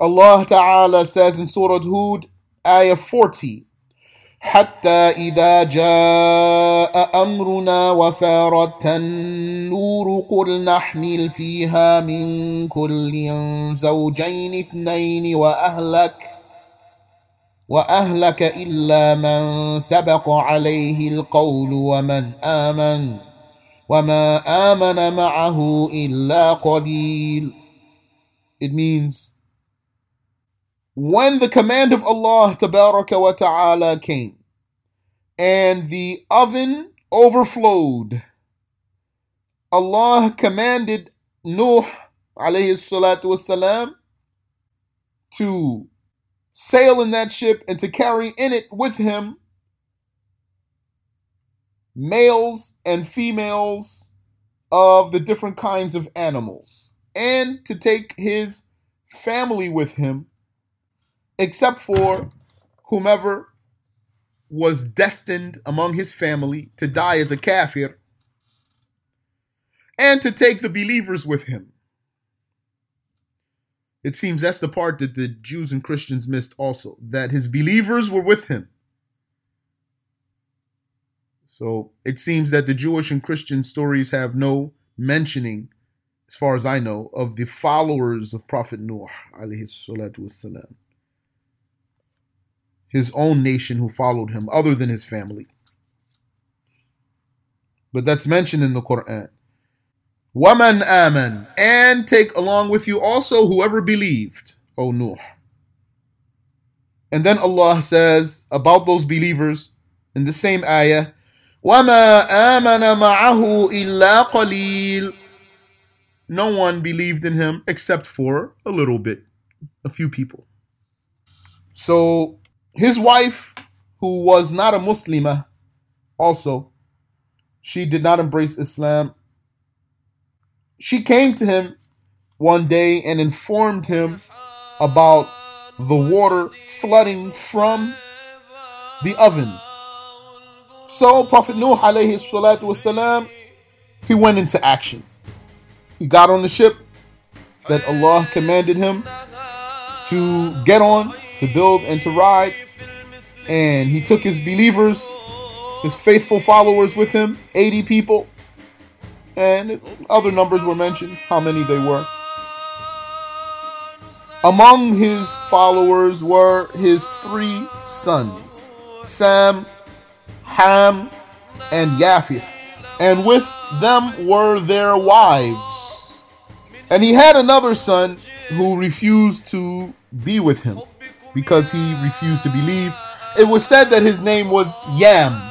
Allah Ta'ala says in Surah Hud, ayah 40, حتى إذا جاء أمرنا وفارت النور قل نحمل فيها من كل زوجين اثنين وأهلك وأهلك إلا من سبق عليه القول ومن آمن وما آمن معه إلا قليل It means when the command of Allah tabaraka wa ta'ala came and the oven overflowed, Allah commanded Nuh alayhi salatu wasalam to sail in that ship and to carry in it with him males and females of the different kinds of animals, and to take his family with him, except for whomever was destined among his family to die as a kafir, and to take the believers with him. It seems that's the part that the Jews and Christians missed also, that his believers were with him. So it seems that the Jewish and Christian stories have no mentioning, as far as I know, of the followers of Prophet Nuh, alayhi salatu wassalam. His own nation who followed him, other than his family. But that's mentioned in the Quran. Waman aman, and take along with you also whoever believed, O Nuh. And then Allah says about those believers in the same ayah, وَمَا آمَنَ مَعَهُ إِلَّا قَلِيلٌ No one believed in him except for a little bit, a few people. So his wife, who was not a Muslimah, also, she did not embrace Islam. she came to him one day and informed him about the water flooding from the oven so Prophet Nuh alayhi salatu wasalam, he went into action. He got on the ship that Allah commanded him to get on, to build and to ride. And he took his believers, his faithful followers with him, 80 people. And other numbers were mentioned, how many they were. Among his followers were his three sons, Sam, Ham, and Japheth, and with them were their wives. And he had another son who refused to be with him because he refused to believe. It was said that his name was Yam,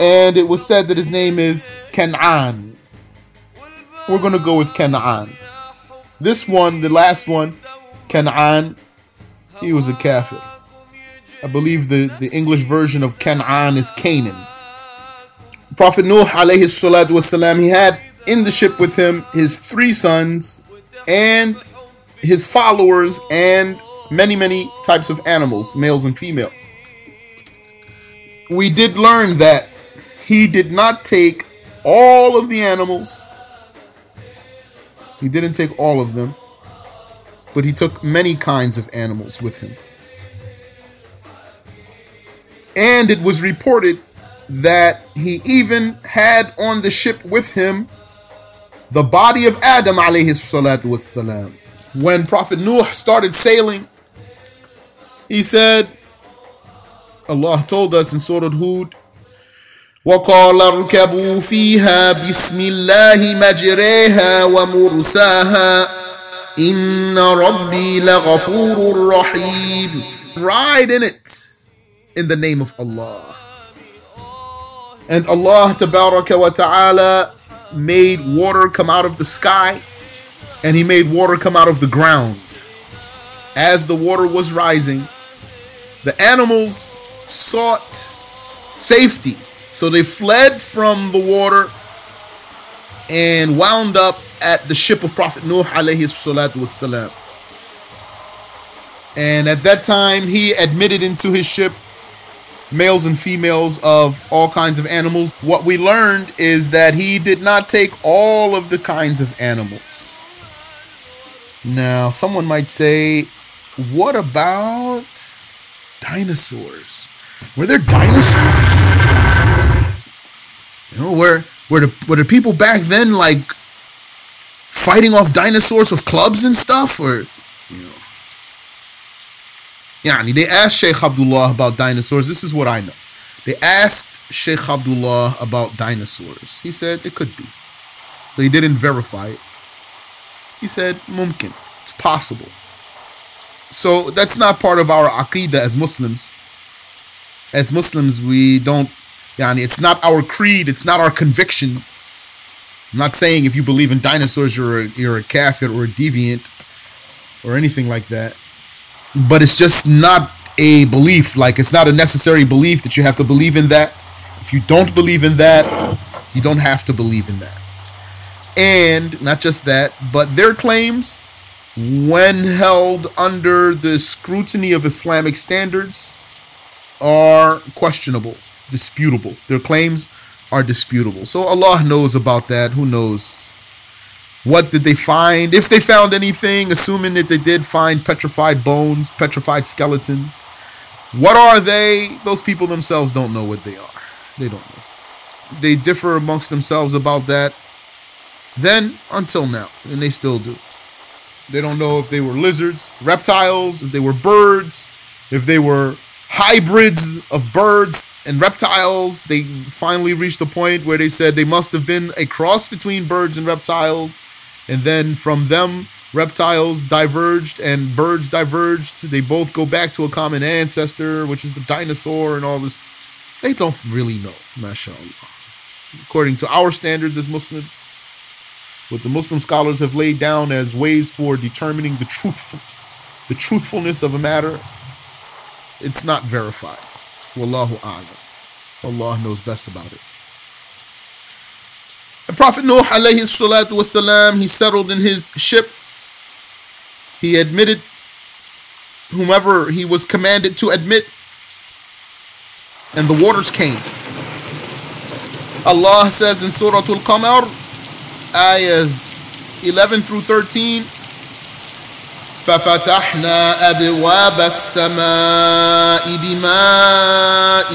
and it was said that his name is Canaan. We're going to go with Canaan. This one, the last one, Canaan, he was a kafir. I believe the, the English version of Canaan is Canaan. Prophet Nuh alayhi salatu wasalam, he had in the ship with him his three sons and his followers and many, many types of animals, males and females. We did learn that he did not take all of the animals. He didn't take all of them, but he took many kinds of animals with him. And it was reported that he even had on the ship with him the body of Adam alayhi salatu wassalam. When Prophet Nuh started sailing, he said, Allah told us in Surah Hud, وقال اركبوا فيها بسم الله مجريها ومرساها إن ربي لغفور رحيم Ride in it in the name of Allah. And Allah Tabaraka wa Ta'ala made water come out of the sky and He made water come out of the ground. As the water was rising, the animals sought safety. so they fled from the water and wound up at the ship of Prophet Nuh alayhi salatu wasalam. And at that time, he admitted into his ship males and females of all kinds of animals. What we learned is that he did not take all of the kinds of animals. Now, someone might say, what about dinosaurs? Were there dinosaurs? You know, were were the were the people back then like fighting off dinosaurs with clubs and stuff, or you know? Yeah, they asked Sheikh Abdullah about dinosaurs. This is what I know. They asked Sheikh Abdullah about dinosaurs. He said it could be, but he didn't verify it. He said mumkin, it's possible. So that's not part of our aqidah as Muslims. As Muslims, we don't, yani, it's not our creed, it's not our conviction. I'm not saying if you believe in dinosaurs, you're a, you're a kafir or a deviant or anything like that. But it's just not a belief. Like, it's not a necessary belief that you have to believe in that. If you don't believe in that, you don't have to believe in that. And not just that, but their claims when held under the scrutiny of Islamic standards, are questionable, disputable. Their claims are disputable. So Allah knows about that. Who knows? What did they find? If they found anything, assuming that they did find petrified bones, petrified skeletons, what are they? Those people themselves don't know what they are. They don't know. They differ amongst themselves about that then until now, and they still do. They don't know if they were lizards, reptiles, if they were birds, if they were hybrids of birds and reptiles. They finally reached the point where they said they must have been a cross between birds and reptiles. And then from them, reptiles diverged and birds diverged. They both go back to a common ancestor, which is the dinosaur and all this. They don't really know, mashallah. According to our standards as Muslims, what the Muslim scholars have laid down as ways for determining the truth, the truthfulness of a matter, it's not verified. Wallahu a'lam. Allah knows best about it. The Prophet Nuh alayhi salatu wasalam, he settled in his ship. He admitted whomever he was commanded to admit, and the waters came. Allah says in Surah Al-Qamar, ayahs 11 through 13, ففتحنا أبواب السماء بماء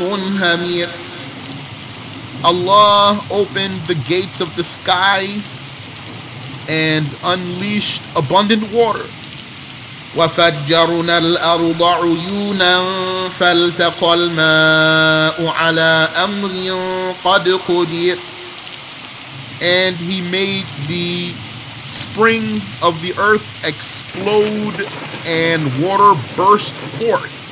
منهمر Allah opened the gates of the skies and unleashed abundant water. وفجرنا الأرض عيونا فالتقى الماء على أمر قد قدر and he made the springs of the earth explode and water burst forth.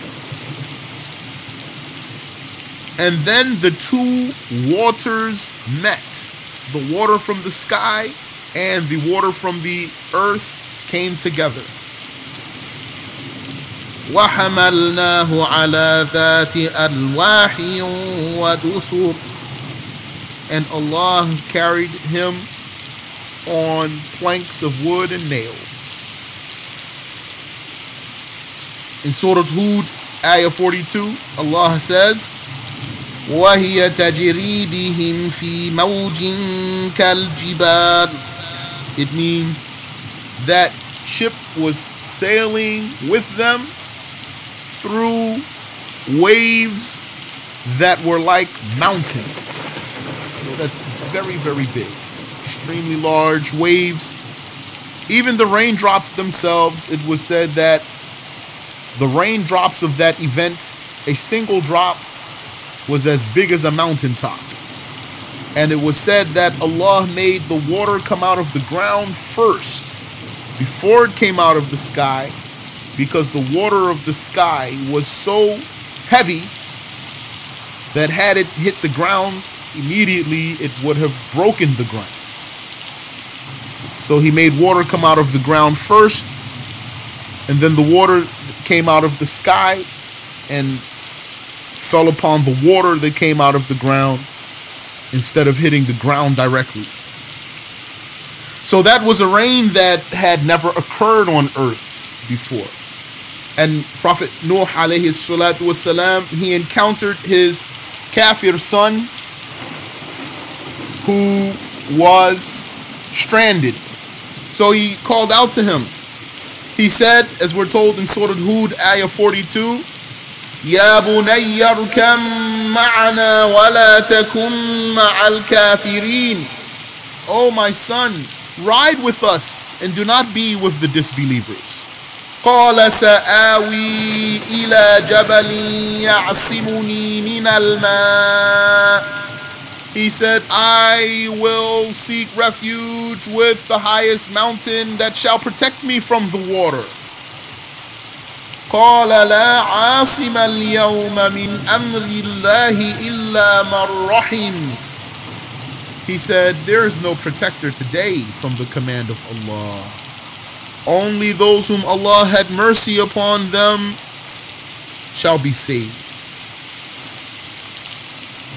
And then the two waters met. The water from the sky and the water from the earth came together. وحملناه على ذات ألواح ودثر and Allah carried him on planks of wood and nails. In Surah Hud, Ayah 42, Allah says, وهي تجري بهم في موج كالجبال It means that ship was sailing with them through waves that were like mountains. So that's very, very big. Extremely large waves. Even the raindrops themselves, it was said that the raindrops of that event, a single drop was as big as a mountaintop. And it was said that Allah made the water come out of the ground first, before it came out of the sky, because the water of the sky was so heavy that had it hit the ground immediately, it would have broken the ground. So he made water come out of the ground first, and then the water came out of the sky and fell upon the water that came out of the ground instead of hitting the ground directly. So that was a rain that had never occurred on earth before. And Prophet Nuh alayhi salatu wasalam, he encountered his kafir son who was stranded. So he called out to him. He said, as we're told in Surah Hud, Ayah 42, يا بني اركم معنا ولا تكن مع الكافرين Oh my son, ride with us and do not be with the disbelievers. قال سآوي إلى جبل يعصمني من الماء He said, I will seek refuge with the highest mountain that shall protect me from the water. قال لا عاصم اليوم من أمر الله إلا من رحم He said, There is no protector today from the command of Allah. Only those whom Allah had mercy upon them shall be saved.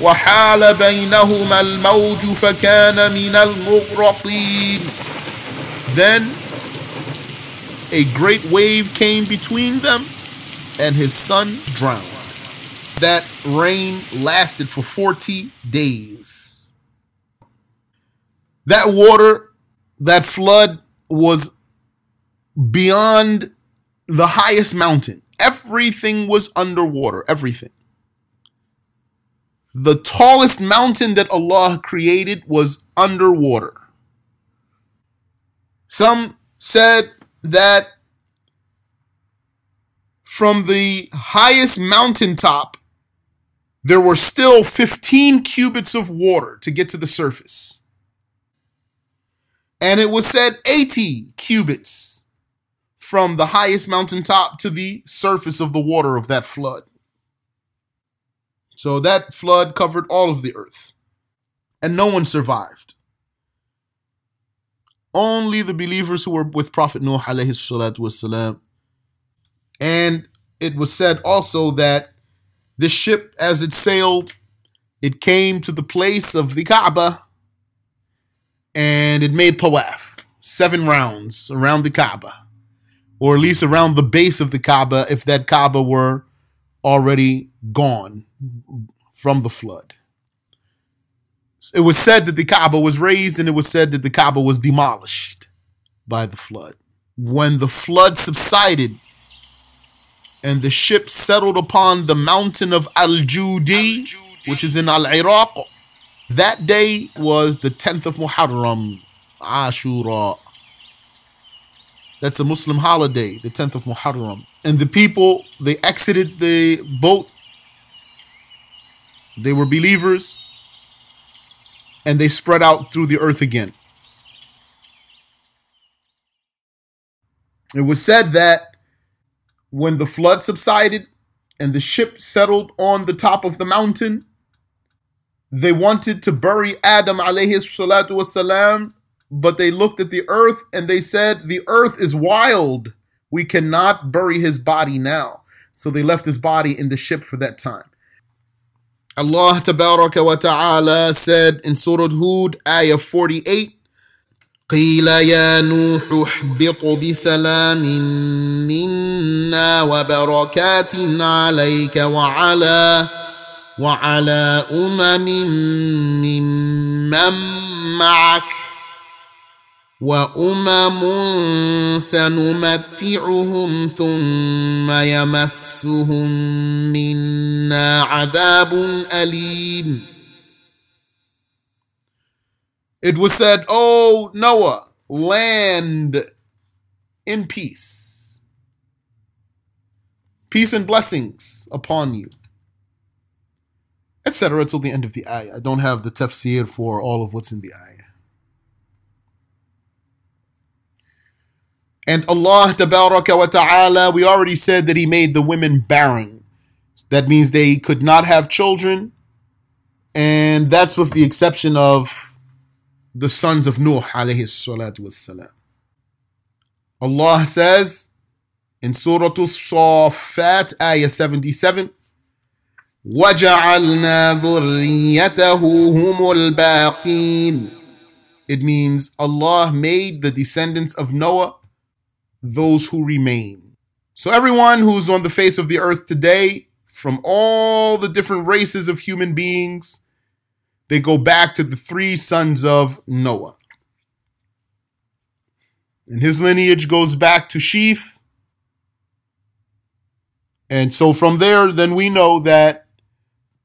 وحال بينهما الموج فكان من المغرقين Then a great wave came between them and his son drowned. That rain lasted for 40 days. That water, that flood was beyond the highest mountain. Everything was underwater, everything. The tallest mountain that Allah created was underwater. Some said that from the highest mountaintop, there were still 15 cubits of water to get to the surface. And it was said 80 cubits from the highest mountaintop to the surface of the water of that flood. So that flood covered all of the earth. And no one survived. Only the believers who were with Prophet Nuh alayhi salatu wasalam. And it was said also that the ship, as it sailed, it came to the place of the Kaaba and it made tawaf, seven rounds around the Kaaba, or at least around the base of the Kaaba if that Kaaba were already gone from the flood. It was said that the Kaaba was raised and it was said that the Kaaba was demolished by the flood. When the flood subsided and the ship settled upon the mountain of Al Judi, which is in Al Iraq, that day was the 10th of Muharram, Ashura. That's a Muslim holiday, the 10th of Muharram. And the people, they exited the boat. They were believers. And they spread out through the earth again. It was said that when the flood subsided and the ship settled on the top of the mountain, they wanted to bury Adam alayhi salatu wasalam but they looked at the earth and they said, The earth is wild. We cannot bury his body now. So they left his body in the ship for that time. Allah wa ta'ala said in Surah Hud, ayah 48, قيل يا نوح اهبط بسلام منا وبركات عليك وعلى وعلى أمم ممن معك وامم سنمتعهم ثم يمسهم منا عذاب اليم It was said, "O Noah, land in peace. Peace and blessings upon you." Etc. till the end of the ayah. I don't have the tafsir for all of what's in the ayah. And Allah wa ta'ala, we already said that He made the women barren. That means they could not have children. And that's with the exception of the sons of Nuh alayhi salatu wassalam. Allah says in Surah As-Saffat, ayah 77, وَجَعَلْنَا ذُرِّيَّتَهُ هُمُ الْبَاقِينَ It means Allah made the descendants of Noah those who remain. So, everyone who's on the face of the earth today, from all the different races of human beings, they go back to the three sons of Noah. And his lineage goes back to Sheeth. And so from there, then we know that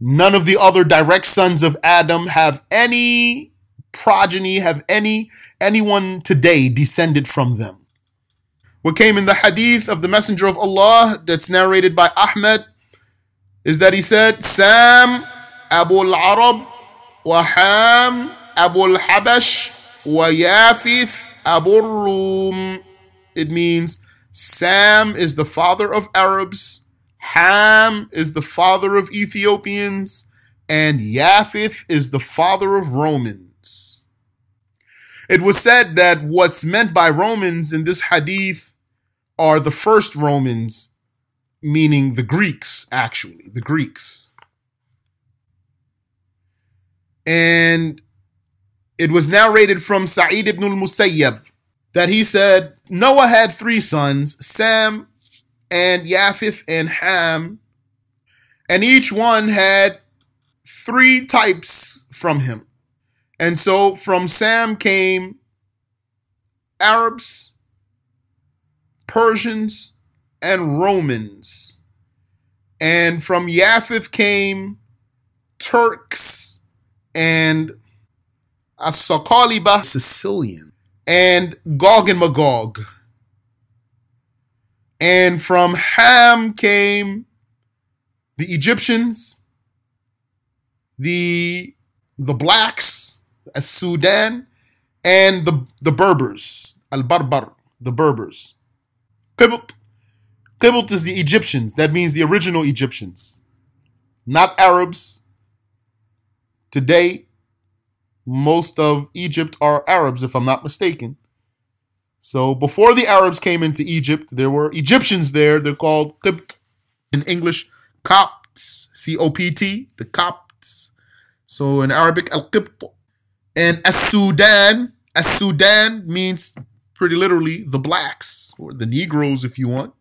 none of the other direct sons of Adam have any progeny, have any anyone today descended from them. What came in the hadith of the Messenger of Allah that's narrated by Ahmed is that he said, Sam Abu al-Arab wa Ham Abu al-Habash wa Yafith Abu rum It means Sam is the father of Arabs, Ham is the father of Ethiopians, and Yafith is the father of Romans. It was said that what's meant by Romans in this hadith are the first Romans, meaning the Greeks, actually, the Greeks. And it was narrated from Sa'id ibn al-Musayyab that he said Noah had three sons, Sam and Yafith and Ham, and each one had three types from him. And so from Sam came Arabs, Persians, and Romans. And from Yafith came Turks and Asakaliba, Sicilian, and Gog and Magog. And from Ham came the Egyptians, the the blacks, as Sudan, and the the Berbers, Al Barbar, the Berbers. Qibt. Qibt is the Egyptians. That means the original Egyptians, not Arabs. Today, most of Egypt are Arabs, if I'm not mistaken. So before the Arabs came into Egypt, there were Egyptians there. They're called Qibt in English, Copts, C O P T, the Copts. So in Arabic, Al Qibt. And As Sudan, As Sudan means pretty literally the blacks or the Negroes, if you want,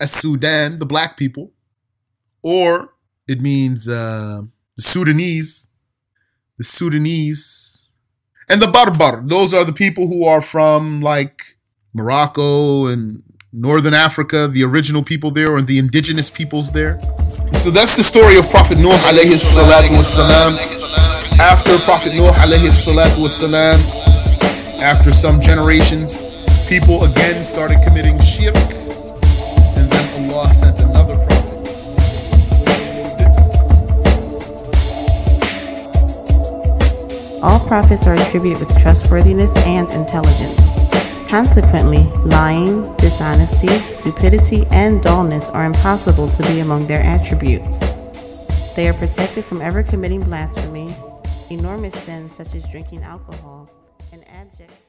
as Sudan, the black people, or it means uh, the Sudanese, the Sudanese, and the Barbar. Those are the people who are from like Morocco and Northern Africa, the original people there, or the indigenous peoples there. So that's the story of Prophet Nuh alayhi salatu wasalam. After Prophet Nuh alayhi salatu wasalam, after some generations, people again started committing shirk, and then Allah sent another prophet. All prophets are attributed with trustworthiness and intelligence. Consequently, lying, dishonesty, stupidity, and dullness are impossible to be among their attributes. They are protected from ever committing blasphemy, enormous sins such as drinking alcohol, and abject.